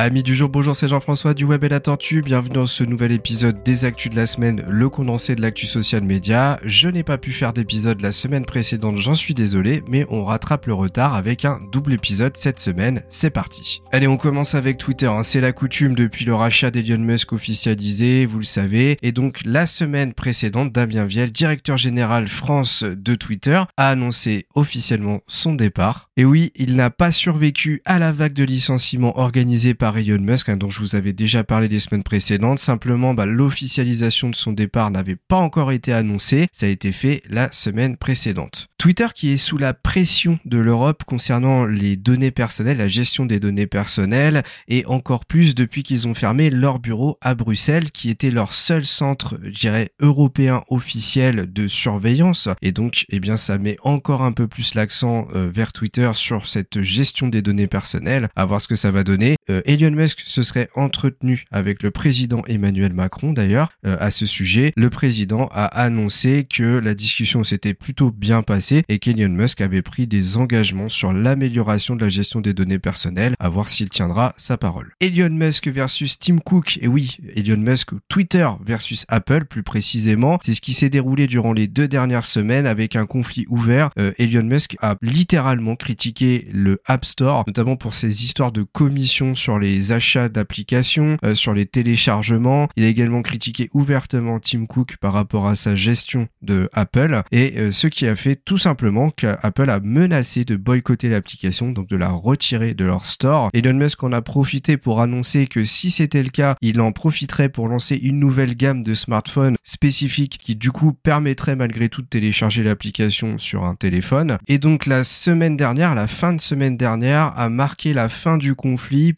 Amis du jour, bonjour, c'est Jean-François du Web et la Tortue. Bienvenue dans ce nouvel épisode des Actus de la semaine, le condensé de l'actu social média. Je n'ai pas pu faire d'épisode la semaine précédente, j'en suis désolé, mais on rattrape le retard avec un double épisode cette semaine. C'est parti. Allez, on commence avec Twitter. Hein. C'est la coutume depuis le rachat d'Elon Musk officialisé, vous le savez. Et donc, la semaine précédente, Damien Viel, directeur général France de Twitter, a annoncé officiellement son départ. Et oui, il n'a pas survécu à la vague de licenciements organisée par Elon Musk, hein, dont je vous avais déjà parlé les semaines précédentes. Simplement, bah, l'officialisation de son départ n'avait pas encore été annoncée. Ça a été fait la semaine précédente. Twitter qui est sous la pression de l'Europe concernant les données personnelles, la gestion des données personnelles, et encore plus depuis qu'ils ont fermé leur bureau à Bruxelles, qui était leur seul centre, je dirais, européen officiel de surveillance. Et donc, eh bien, ça met encore un peu plus l'accent euh, vers Twitter sur cette gestion des données personnelles, à voir ce que ça va donner. Euh, Elon Musk se serait entretenu avec le président Emmanuel Macron d'ailleurs euh, à ce sujet. Le président a annoncé que la discussion s'était plutôt bien passée et qu'Elon Musk avait pris des engagements sur l'amélioration de la gestion des données personnelles, à voir s'il tiendra sa parole. Elon Musk versus Tim Cook, et oui, Elon Musk Twitter versus Apple plus précisément, c'est ce qui s'est déroulé durant les deux dernières semaines avec un conflit ouvert. Euh, Elon Musk a littéralement critiqué le App Store, notamment pour ses histoires de commissions sur les achats d'applications, euh, sur les téléchargements. Il a également critiqué ouvertement Tim Cook par rapport à sa gestion de Apple et euh, ce qui a fait tout simplement qu'Apple a menacé de boycotter l'application, donc de la retirer de leur store. Elon Musk en a profité pour annoncer que si c'était le cas, il en profiterait pour lancer une nouvelle gamme de smartphones spécifiques qui du coup permettrait malgré tout de télécharger l'application sur un téléphone. Et donc la semaine dernière, la fin de semaine dernière, a marqué la fin du conflit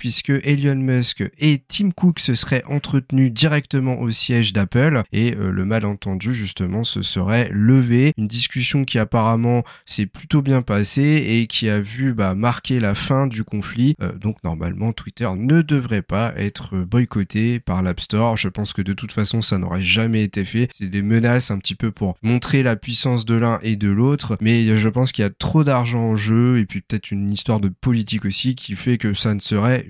Elon Musk et Tim Cook se seraient entretenus directement au siège d'Apple et euh, le malentendu justement se serait levé. Une discussion qui apparemment s'est plutôt bien passée et qui a vu bah, marquer la fin du conflit. Euh, donc normalement Twitter ne devrait pas être boycotté par l'App Store. Je pense que de toute façon ça n'aurait jamais été fait. C'est des menaces un petit peu pour montrer la puissance de l'un et de l'autre. Mais je pense qu'il y a trop d'argent en jeu et puis peut-être une histoire de politique aussi qui fait que ça ne serait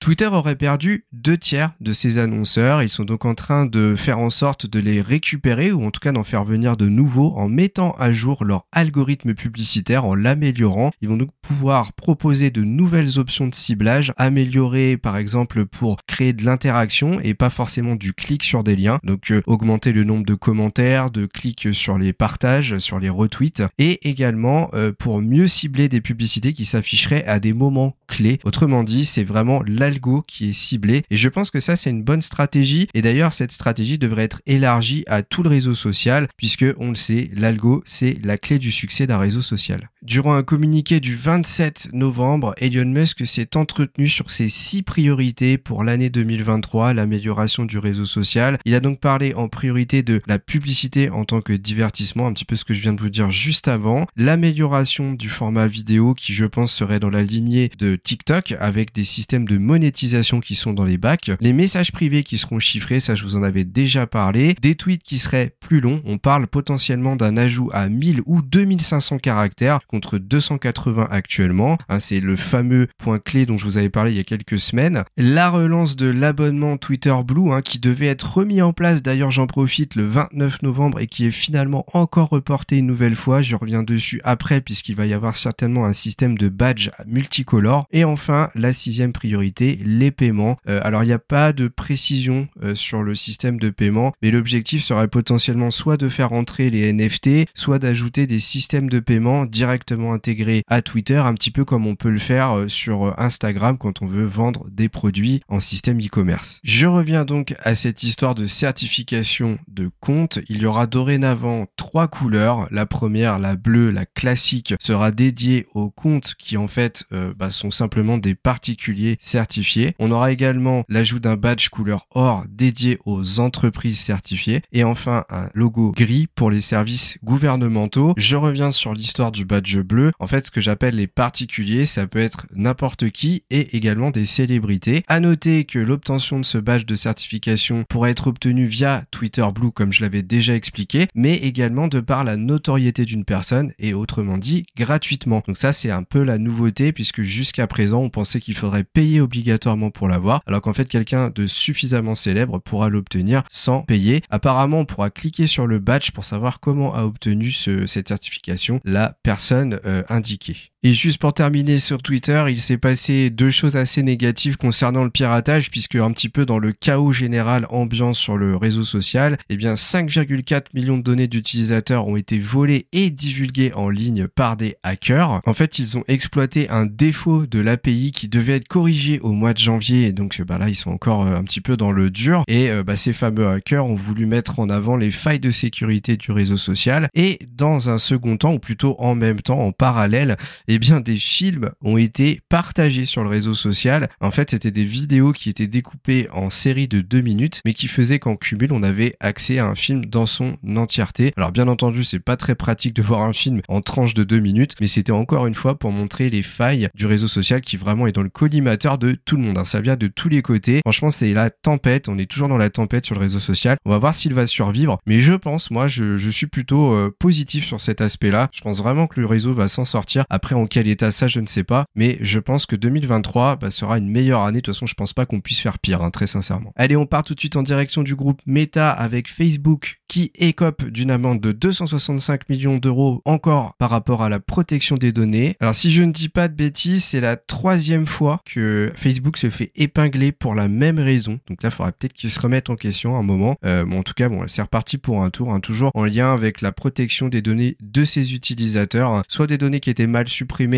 Twitter aurait perdu deux tiers de ses annonceurs. Ils sont donc en train de faire en sorte de les récupérer ou en tout cas d'en faire venir de nouveaux en mettant à jour leur algorithme publicitaire, en l'améliorant. Ils vont donc pouvoir proposer de nouvelles options de ciblage, améliorer par exemple pour créer de l'interaction et pas forcément du clic sur des liens. Donc euh, augmenter le nombre de commentaires, de clics sur les partages, sur les retweets et également euh, pour mieux cibler des publicités qui s'afficheraient à des moments clés. Autrement dit, c'est vraiment l'algo qui est ciblé. Et je pense que ça, c'est une bonne stratégie. Et d'ailleurs, cette stratégie devrait être élargie à tout le réseau social, puisque on le sait, l'algo, c'est la clé du succès d'un réseau social. Durant un communiqué du 27 novembre, Elon Musk s'est entretenu sur ses six priorités pour l'année 2023, l'amélioration du réseau social. Il a donc parlé en priorité de la publicité en tant que divertissement, un petit peu ce que je viens de vous dire juste avant, l'amélioration du format vidéo qui je pense serait dans la lignée de TikTok avec des systèmes de monétisation qui sont dans les bacs, les messages privés qui seront chiffrés, ça je vous en avais déjà parlé, des tweets qui seraient plus longs, on parle potentiellement d'un ajout à 1000 ou 2500 caractères contre 280 actuellement, hein, c'est le fameux point clé dont je vous avais parlé il y a quelques semaines, la relance de l'abonnement Twitter Blue hein, qui devait être remis en place, d'ailleurs j'en profite le 29 novembre et qui est finalement encore reporté une nouvelle fois, je reviens dessus après puisqu'il va y avoir certainement un système de badge multicolore et enfin la sixième priorité, les paiements. Euh, alors il n'y a pas de précision euh, sur le système de paiement, mais l'objectif serait potentiellement soit de faire entrer les NFT, soit d'ajouter des systèmes de paiement directement intégrés à Twitter, un petit peu comme on peut le faire euh, sur Instagram quand on veut vendre des produits en système e-commerce. Je reviens donc à cette histoire de certification de compte. Il y aura dorénavant trois couleurs. La première, la bleue, la classique, sera dédiée aux comptes qui en fait bah, sont simplement des particuliers certifiés. On aura également l'ajout d'un badge couleur or dédié aux entreprises certifiées et enfin un logo gris pour les services gouvernementaux. Je reviens sur l'histoire du badge bleu. En fait, ce que j'appelle les particuliers, ça peut être n'importe qui et également des célébrités. À noter que l'obtention de ce badge de certification pourrait être obtenue via Twitter Blue comme je l'avais déjà expliqué, mais également de par la notoriété d'une personne et autrement dit gratuitement. Donc ça c'est un peu la nouveauté puisque jusqu'à présent, on pensait qu'il faudrait payer obligatoirement pour l'avoir, alors qu'en fait, quelqu'un de suffisamment célèbre pourra l'obtenir sans payer. Apparemment, on pourra cliquer sur le badge pour savoir comment a obtenu cette certification la personne euh, indiquée. Et juste pour terminer sur Twitter, il s'est passé deux choses assez négatives concernant le piratage, puisque un petit peu dans le chaos général ambiant sur le réseau social, eh bien 5,4 millions de données d'utilisateurs ont été volées et divulguées en ligne par des hackers. En fait, ils ont exploité un défaut de l'API qui devait être corrigé au mois de janvier, et donc bah là ils sont encore euh, un petit peu dans le dur. Et euh, bah, ces fameux hackers ont voulu mettre en avant les failles de sécurité du réseau social. Et dans un second temps, ou plutôt en même temps, en parallèle, eh bien des films ont été partagés sur le réseau social. En fait, c'était des vidéos qui étaient découpées en séries de deux minutes, mais qui faisaient qu'en cumul, on avait accès à un film dans son entièreté. Alors bien entendu, c'est pas très pratique de voir un film en tranche de deux minutes, mais c'était encore une fois pour montrer les failles du réseau social qui vraiment est dans le collimateur de tout le monde. Hein. Ça vient de tous les côtés. Franchement, c'est la tempête. On est toujours dans la tempête sur le réseau social. On va voir s'il va survivre. Mais je pense, moi, je, suis plutôt euh, positif sur cet aspect-là. Je pense vraiment que le réseau va s'en sortir. Après, quel état ça, je ne sais pas. Mais je pense que 2023 bah, sera une meilleure année. De toute façon, je pense pas qu'on puisse faire pire, hein, très sincèrement. Allez, on part tout de suite en direction du groupe Meta avec Facebook qui écope d'une amende de 265 millions d'euros encore par rapport à la protection des données. Alors, si je ne dis pas de bêtises, c'est la troisième fois que Facebook se fait épingler pour la même raison. Donc là, il faudra peut-être qu'ils se remettent en question un moment. Euh, bon, en tout cas, bon, c'est reparti pour un tour, hein, toujours en lien avec la protection des données de ses utilisateurs, hein. soit des données qui étaient mal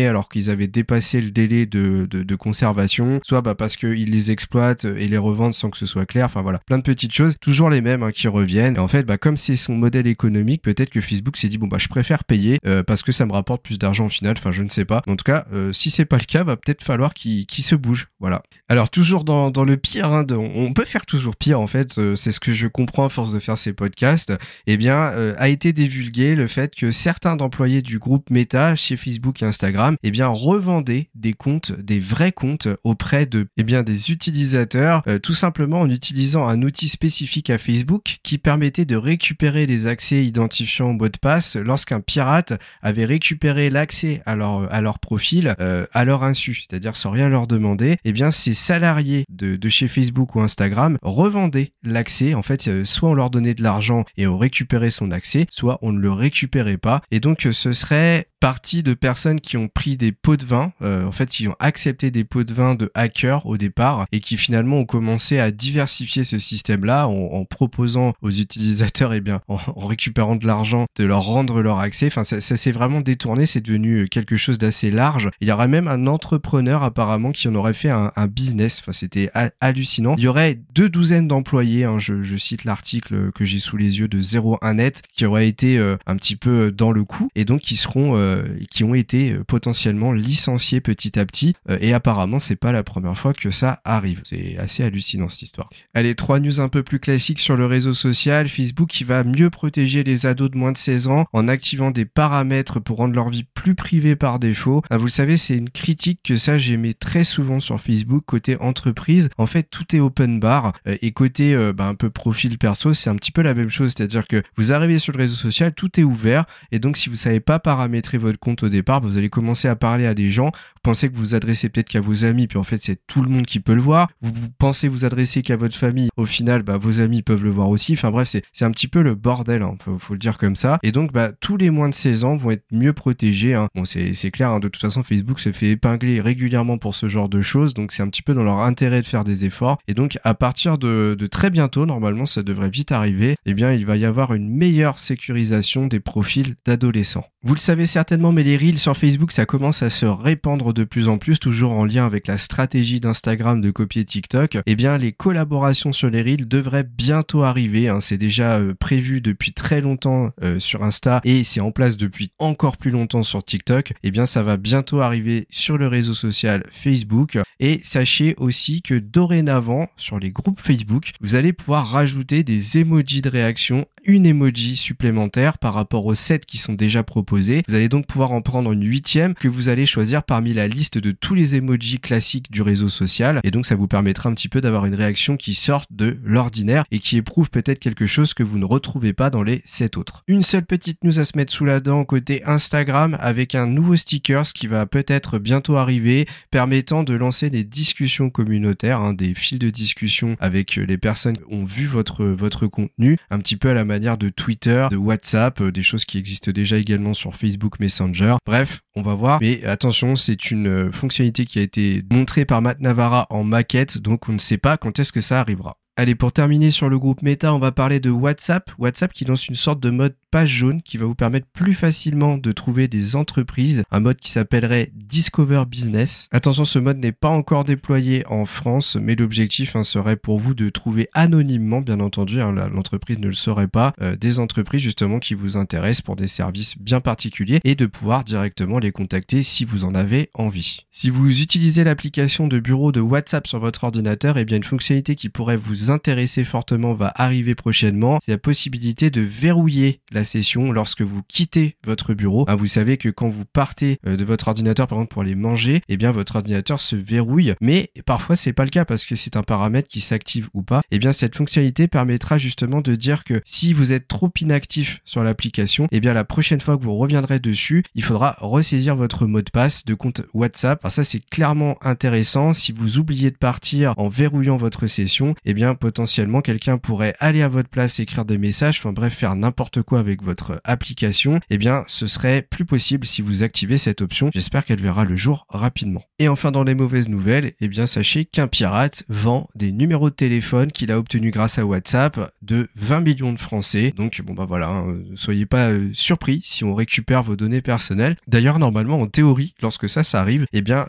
alors qu'ils avaient dépassé le délai de, conservation, soit bah, parce qu'ils les exploitent et les revendent sans que ce soit clair. Enfin voilà, plein de petites choses, toujours les mêmes hein, qui reviennent. En fait, bah, comme c'est son modèle économique, peut-être que Facebook s'est dit bon bah je préfère payer euh, parce que ça me rapporte plus d'argent au final. Enfin je ne sais pas. En tout cas, euh, si c'est pas le cas, va peut-être falloir qu'il se bouge. Voilà. Alors toujours dans, le pire, hein, on peut faire toujours pire en fait. Euh, c'est ce que je comprends à force de faire ces podcasts. Eh bien, a été divulgué le fait que certains d'employés du groupe Meta chez Facebook et Instagram, eh bien revendaient des comptes, des vrais comptes auprès de, eh bien des utilisateurs, tout simplement en utilisant un outil spécifique à Facebook qui permettait de récupérer les accès identifiants mot de passe lorsqu'un pirate avait récupéré l'accès à leur, à leur profil euh, à leur insu, c'est-à-dire sans rien leur demander, eh bien ces salariés de, chez Facebook ou Instagram revendaient l'accès. En fait, euh, soit on leur donnait de l'argent et on récupérait son accès, soit on ne le récupérait pas. Et donc ce serait partie de personnes qui ont pris des pots de vin, euh, en fait, qui ont accepté des pots de vin de hackers au départ et qui finalement ont commencé à diversifier ce système-là en, proposant aux utilisateurs, eh bien, en, récupérant de l'argent, de leur rendre leur accès. Enfin, ça, ça s'est vraiment détourné, c'est devenu quelque chose d'assez large. Il y aurait même un entrepreneur apparemment qui en aurait fait un, un business. Enfin, c'était hallucinant. Il y aurait deux douzaines d'employés, hein, je, je, cite l'article que j'ai sous les yeux de 01net, qui auraient été euh, un petit peu dans le coup et donc qui seront euh, euh, qui ont été euh, potentiellement licenciés petit à petit. Euh, et apparemment, c'est pas la première fois que ça arrive. C'est assez hallucinant cette histoire. Allez, trois news un peu plus classiques sur le réseau social. Facebook qui va mieux protéger les ados de moins de 16 ans en activant des paramètres pour rendre leur vie plus privée par défaut. Ah, vous le savez, c'est une critique que ça j'aimais très souvent sur Facebook côté entreprise. En fait, tout est open bar et côté bah, un peu profil perso, c'est un petit peu la même chose. C'est-à-dire que vous arrivez sur le réseau social, tout est ouvert et donc si vous savez pas paramétrer votre compte au départ, vous allez commencer à parler à des gens. Vous pensez que vous vous adressez peut-être qu'à vos amis, puis en fait c'est tout le monde qui peut le voir. Vous, pensez vous adresser qu'à votre famille, au final bah, vos amis peuvent le voir aussi. Enfin bref, c'est un petit peu le bordel, hein, faut, le dire comme ça. Et donc bah, tous les moins de 16 ans vont être mieux protégés. Hein. Bon c'est clair, hein. de toute façon Facebook se fait épingler régulièrement pour ce genre de choses, donc c'est un petit peu dans leur intérêt de faire des efforts. Et donc à partir de, très bientôt, normalement ça devrait vite arriver, eh bien il va y avoir une meilleure sécurisation des profils d'adolescents. Vous le savez certainement, mais les reels sur Facebook, ça commence à se répandre de plus en plus, toujours en lien avec la stratégie d'Instagram de copier TikTok. Eh bien, les collaborations sur les reels devraient bientôt arriver. Hein. C'est déjà euh, prévu depuis très longtemps euh, sur Insta et c'est en place depuis encore plus longtemps sur TikTok. Eh bien, ça va bientôt arriver sur le réseau social Facebook. Et sachez aussi que dorénavant, sur les groupes Facebook, vous allez pouvoir rajouter des emojis de réaction une emoji supplémentaire par rapport aux 7 qui sont déjà proposés. Vous allez donc pouvoir en prendre une huitième que vous allez choisir parmi la liste de tous les emojis classiques du réseau social. Et donc ça vous permettra un petit peu d'avoir une réaction qui sorte de l'ordinaire et qui éprouve peut-être quelque chose que vous ne retrouvez pas dans les 7 autres. Une seule petite news à se mettre sous la dent côté Instagram avec un nouveau sticker qui va peut-être bientôt arriver permettant de lancer des discussions communautaires, hein, des fils de discussion avec les personnes qui ont vu votre, votre contenu, un petit peu à la manière de Twitter, de WhatsApp, euh, des choses qui existent déjà également sur Facebook Messenger. Bref, on va voir. Mais attention, c'est une euh, fonctionnalité qui a été montrée par Matt Navarra en maquette, donc on ne sait pas quand est-ce que ça arrivera. Allez, pour terminer sur le groupe Meta, on va parler de WhatsApp. WhatsApp qui lance une sorte de mode page jaune qui va vous permettre plus facilement de trouver des entreprises. Un mode qui s'appellerait Discover Business. Attention, ce mode n'est pas encore déployé en France, mais l'objectif hein, serait pour vous de trouver anonymement, bien entendu, hein, l'entreprise ne le saurait pas, euh, des entreprises justement qui vous intéressent pour des services bien particuliers et de pouvoir directement les contacter si vous en avez envie. Si vous utilisez l'application de bureau de WhatsApp sur votre ordinateur, et eh bien une fonctionnalité qui pourrait vous intéresser fortement va arriver prochainement. C'est la possibilité de verrouiller la session lorsque vous quittez votre bureau. Ah, vous savez que quand vous partez euh, de votre ordinateur par exemple pour aller manger, eh bien votre ordinateur se verrouille, mais parfois c'est pas le cas parce que c'est un paramètre qui s'active ou pas. Eh bien cette fonctionnalité permettra justement de dire que si vous êtes trop inactif sur l'application, eh bien la prochaine fois que vous reviendrez dessus, il faudra ressaisir votre mot de passe de compte WhatsApp. Alors ça c'est clairement intéressant. Si vous oubliez de partir en verrouillant votre session, eh bien potentiellement quelqu'un pourrait aller à votre place écrire des messages, enfin bref faire n'importe quoi avec votre application, eh bien ce serait plus possible si vous activez cette option. J'espère qu'elle verra le jour rapidement. Et enfin dans les mauvaises nouvelles, eh bien sachez qu'un pirate vend des numéros de téléphone qu'il a obtenus grâce à WhatsApp de 20 millions de Français. Donc bon bah voilà, hein, soyez pas euh, surpris si on récupère vos données personnelles. D'ailleurs normalement en théorie, lorsque ça ça arrive, eh bien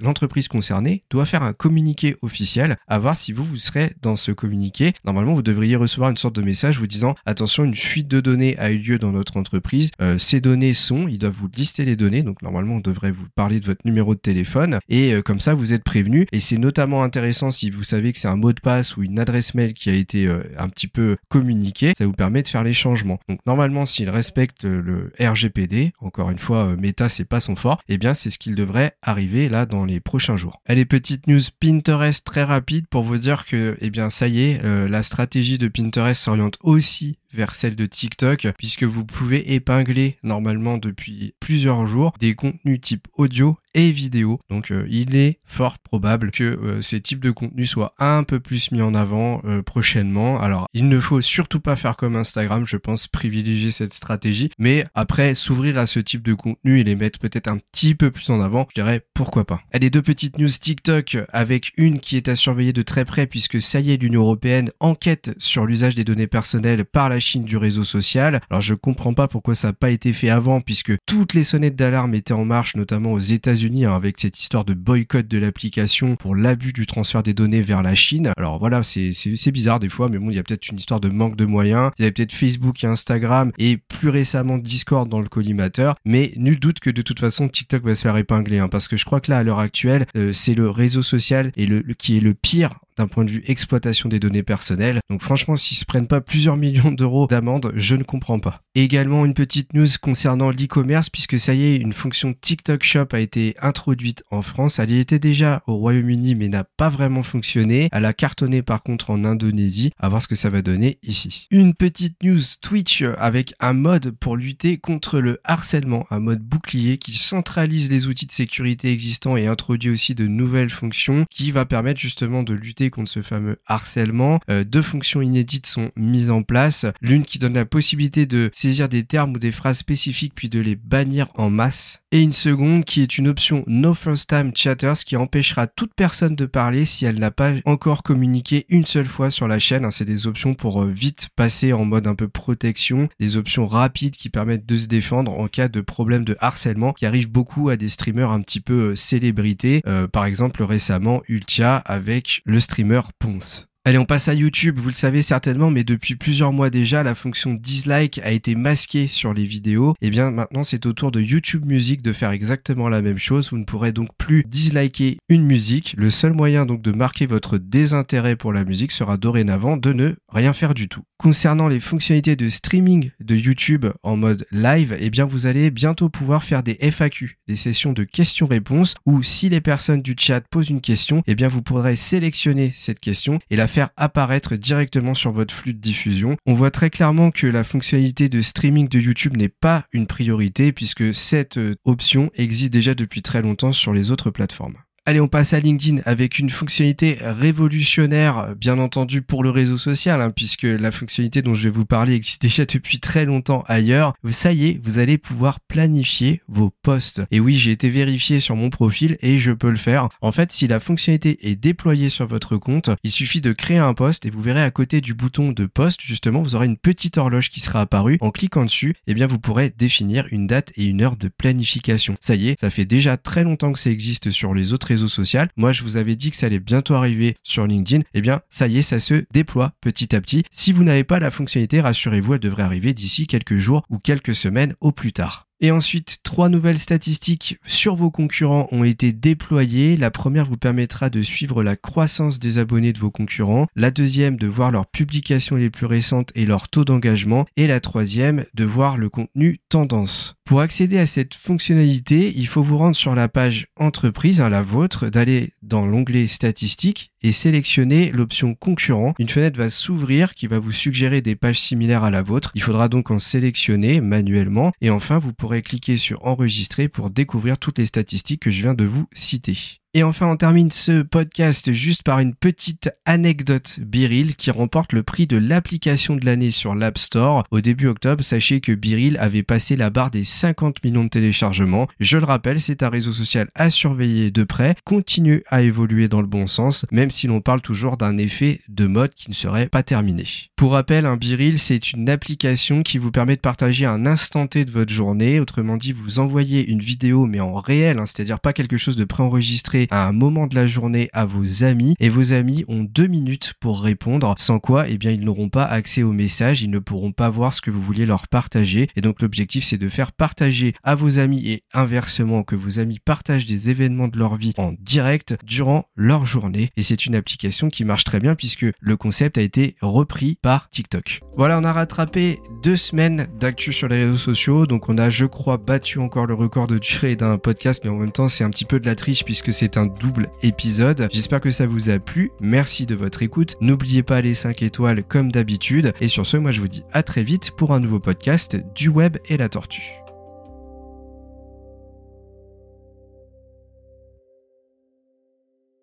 l'entreprise concernée doit faire un communiqué officiel à voir si vous vous serez dans ce communiqué. Normalement vous devriez recevoir une sorte de message vous disant attention une fuite de données a eu lieu dans notre entreprise. Euh, ces données sont, ils doivent vous lister les données, donc normalement on devrait vous parler de votre numéro de téléphone et euh, comme ça vous êtes prévenu. Et c'est notamment intéressant si vous savez que c'est un mot de passe ou une adresse mail qui a été euh, un petit peu communiqué, ça vous permet de faire les changements. Donc normalement s'il respecte le RGPD, encore une fois Meta c'est pas son fort, et eh bien c'est ce qu'il devrait arriver là dans les prochains jours. Allez petite news Pinterest très rapide pour vous dire que eh bien ça y est, la stratégie de Pinterest s'oriente aussi vers celle de TikTok puisque vous pouvez épingler normalement depuis plusieurs jours des contenus type audio et vidéo. Donc euh, il est fort probable que euh, ces types de contenus soient un peu plus mis en avant euh, prochainement. Alors il ne faut surtout pas faire comme Instagram, je pense privilégier cette stratégie, mais après s'ouvrir à ce type de contenu et les mettre peut-être un petit peu plus en avant, je dirais pourquoi pas. Allez, deux petites news TikTok avec une qui est à surveiller de très près puisque ça y est, l'Union européenne enquête sur l'usage des données personnelles par la Du réseau social. Alors je comprends pas pourquoi ça n'a pas été fait avant puisque toutes les sonnettes d'alarme étaient en marche, notamment aux États-Unis Hein, avec cette histoire de boycott de l'application pour l'abus du transfert des données vers la Chine. Alors voilà, c'est bizarre des fois, mais bon, il y a peut-être une histoire de manque de moyens. Il y avait peut-être Facebook et Instagram et plus récemment Discord dans le collimateur. Mais nul doute que de toute façon TikTok va se faire épingler, hein, parce que je crois que là à l'heure actuelle, euh, c'est le réseau social et le, qui est le pire d'un point de vue exploitation des données personnelles. Donc franchement, s'ils se prennent pas plusieurs millions d'euros d'amende, je ne comprends pas. également une petite news concernant l'e-commerce, puisque ça y est, une fonction TikTok Shop a été introduite en France. Elle y était déjà au Royaume-Uni, mais n'a pas vraiment fonctionné. Elle a cartonné par contre en Indonésie. À voir ce que ça va donner ici. Une petite news Twitch avec un mode pour lutter contre le harcèlement, un mode bouclier qui centralise les outils de sécurité existants et introduit aussi de nouvelles fonctions qui va permettre justement de lutter contre ce fameux harcèlement. Euh, deux fonctions inédites sont mises en place. L'une qui donne la possibilité de saisir des termes ou des phrases spécifiques puis de les bannir en masse. Et une seconde qui est une option No First Time Chatters qui empêchera toute personne de parler si elle n'a pas encore communiqué une seule fois sur la chaîne. C'est des options pour euh, vite passer en mode un peu protection, des options rapides qui permettent de se défendre en cas de problème de harcèlement qui arrive beaucoup à des streamers un petit peu euh, célébrités. par exemple récemment Ultia avec le stream streamer Ponce. Allez, on passe à YouTube. Vous le savez certainement, mais depuis plusieurs mois déjà, la fonction dislike a été masquée sur les vidéos. Et eh bien maintenant, c'est au tour de YouTube Music de faire exactement la même chose. Vous ne pourrez donc plus disliker une musique. Le seul moyen donc de marquer votre désintérêt pour la musique sera dorénavant de ne rien faire du tout. Concernant les fonctionnalités de streaming de YouTube en mode live, eh bien vous allez bientôt pouvoir faire des FAQ, des sessions de questions-réponses, où si les personnes du chat posent une question, eh bien vous pourrez sélectionner cette question et la apparaître directement sur votre flux de diffusion. On voit très clairement que la fonctionnalité de streaming de YouTube n'est pas une priorité puisque cette euh, option existe déjà depuis très longtemps sur les autres plateformes. Allez, on passe à LinkedIn avec une fonctionnalité révolutionnaire, bien entendu pour le réseau social, hein, puisque la fonctionnalité dont je vais vous parler existe déjà depuis très longtemps ailleurs. Ça y est, vous allez pouvoir planifier vos posts. Et oui, j'ai été vérifié sur mon profil et je peux le faire. En fait, si la fonctionnalité est déployée sur votre compte, il suffit de créer un post et vous verrez à côté du bouton de post, justement, vous aurez une petite horloge qui sera apparue. En cliquant dessus, eh bien, vous pourrez définir une date et une heure de planification. Ça y est, ça fait déjà très longtemps que ça existe sur les autres réseaux social. Moi, je vous avais dit que ça allait bientôt arriver sur LinkedIn. Eh bien, ça y est, ça se déploie petit à petit. Si vous n'avez pas la fonctionnalité, rassurez-vous, elle devrait arriver d'ici quelques jours ou quelques semaines au plus tard. Et ensuite, trois nouvelles statistiques sur vos concurrents ont été déployées. La première vous permettra de suivre la croissance des abonnés de vos concurrents. La deuxième, de voir leurs publications les plus récentes et leur taux d'engagement. Et la troisième, de voir le contenu tendance. Pour accéder à cette fonctionnalité, il faut vous rendre sur la page entreprise, hein, la vôtre, d'aller dans l'onglet statistiques et sélectionner l'option concurrent. Une fenêtre va s'ouvrir qui va vous suggérer des pages similaires à la vôtre. Il faudra donc en sélectionner manuellement et enfin vous pourrez cliquer sur enregistrer pour découvrir toutes les statistiques que je viens de vous citer. Et enfin, on termine ce podcast juste par une petite anecdote Biril qui remporte le prix de l'application de l'année sur l'App Store. Au début octobre, sachez que Biril avait passé la barre des 50 millions de téléchargements. Je le rappelle, c'est un réseau social à surveiller de près, continue à évoluer dans le bon sens, même si l'on parle toujours d'un effet de mode qui ne serait pas terminé. Pour rappel, un Biril, c'est une application qui vous permet de partager un instant T de votre journée. Autrement dit, vous envoyez une vidéo, mais en réel, hein, c'est-à-dire pas quelque chose de préenregistré à un moment de la journée à vos amis et vos amis ont deux minutes pour répondre, sans quoi, eh bien, ils n'auront pas accès au message, ils ne pourront pas voir ce que vous vouliez leur partager. Et donc, l'objectif, c'est de faire partager à vos amis et inversement que vos amis partagent des événements de leur vie en direct durant leur journée. Et c'est une application qui marche très bien puisque le concept a été repris par TikTok. Voilà, on a rattrapé deux semaines d'actu sur les réseaux sociaux. Donc, on a, je crois, battu encore le record de durée d'un podcast, mais en même temps, c'est un petit peu de la triche puisque un double épisode. J'espère que ça vous a plu. Merci de votre écoute. N'oubliez pas les 5 étoiles comme d'habitude. Et sur ce, moi je vous dis à très vite pour un nouveau podcast du web et la tortue.